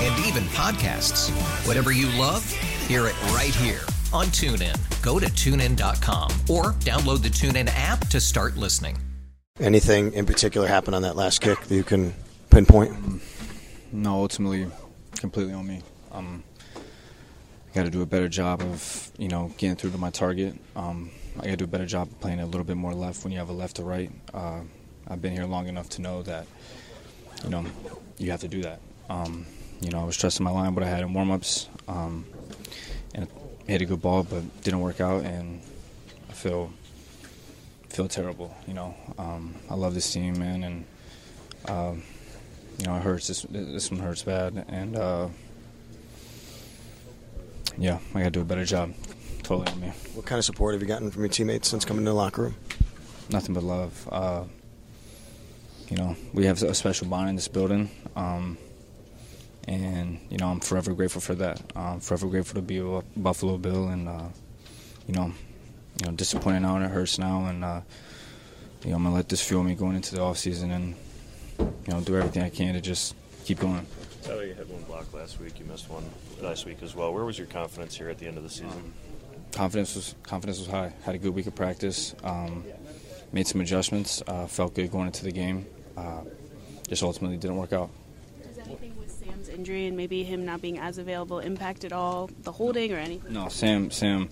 Yes, and even podcasts. Whatever you love, hear it right here on TuneIn. Go to tunein.com or download the TuneIn app to start listening. Anything in particular happen on that last kick that you can pinpoint? No, ultimately, completely on me. Um, I got to do a better job of, you know, getting through to my target. Um, I got to do a better job of playing a little bit more left when you have a left to right. Uh, I've been here long enough to know that, you know, you have to do that. Um, you know, I was trusting my line, what I had in warm-ups, um, and hit a good ball, but didn't work out, and I feel feel terrible. You know, um, I love this team, man, and. Um, you know, it hurts. This, this one hurts bad, and uh, yeah, I got to do a better job. Totally on me. What kind of support have you gotten from your teammates since coming to the locker room? Nothing but love. Uh, you know, we have a special bond in this building, um, and you know, I'm forever grateful for that. I'm forever grateful to be a Buffalo Bill, and uh, you know, you know, disappointed now and it hurts now, and uh, you know, I'm gonna let this fuel me going into the off season, and you know, do everything I can to just keep going. Tyler, you had one block last week. You missed one last week as well. Where was your confidence here at the end of the season? confidence was confidence was high. Had a good week of practice. Um, made some adjustments. Uh, felt good going into the game. Uh, just ultimately didn't work out. Does anything with Sam's injury and maybe him not being as available impact at all the holding or anything? No, Sam. Sam.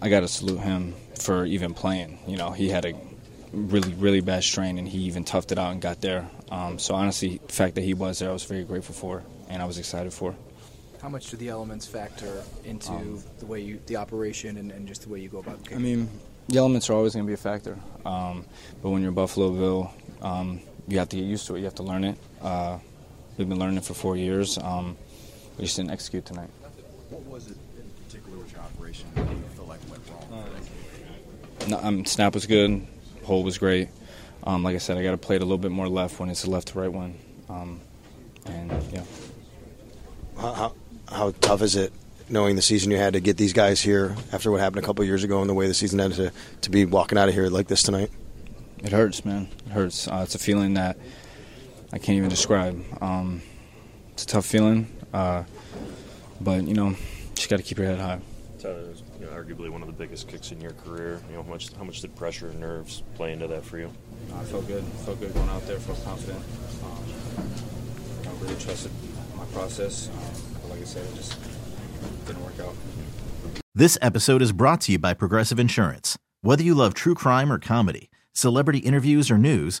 I got to salute him for even playing. You know, he had a really, really bad strain, and he even toughed it out and got there. Um, so honestly, the fact that he was there, I was very grateful for, and I was excited for. How much do the elements factor into the way you, the operation, and, and just the way you go about the game? I mean, the elements are always going to be a factor. Um, but when you're Buffalo Bill, um, you have to get used to it. You have to learn it. Uh, we've been learning for four years. Um, we just didn't execute tonight. What was it in particular with your operation that you feel like went wrong? No, um, snap was good. Hole was great. Um, like I said, I got to play it a little bit more left when it's a left to right one. Um, and yeah. How, how, how tough is it knowing the season you had to get these guys here after what happened a couple of years ago and the way the season ended to, to be walking out of here like this tonight? It hurts, man. It hurts. Uh, it's a feeling that I can't even describe. Um, it's a tough feeling, uh, but you know, just got to keep your head high. Tyler, was you know, arguably one of the biggest kicks in your career. You know, how much how much did pressure and nerves play into that for you? I felt good. I Felt good going out there. Felt confident. Um, I really trusted my process. Um, but like I said, it just didn't work out. This episode is brought to you by Progressive Insurance. Whether you love true crime or comedy, celebrity interviews or news,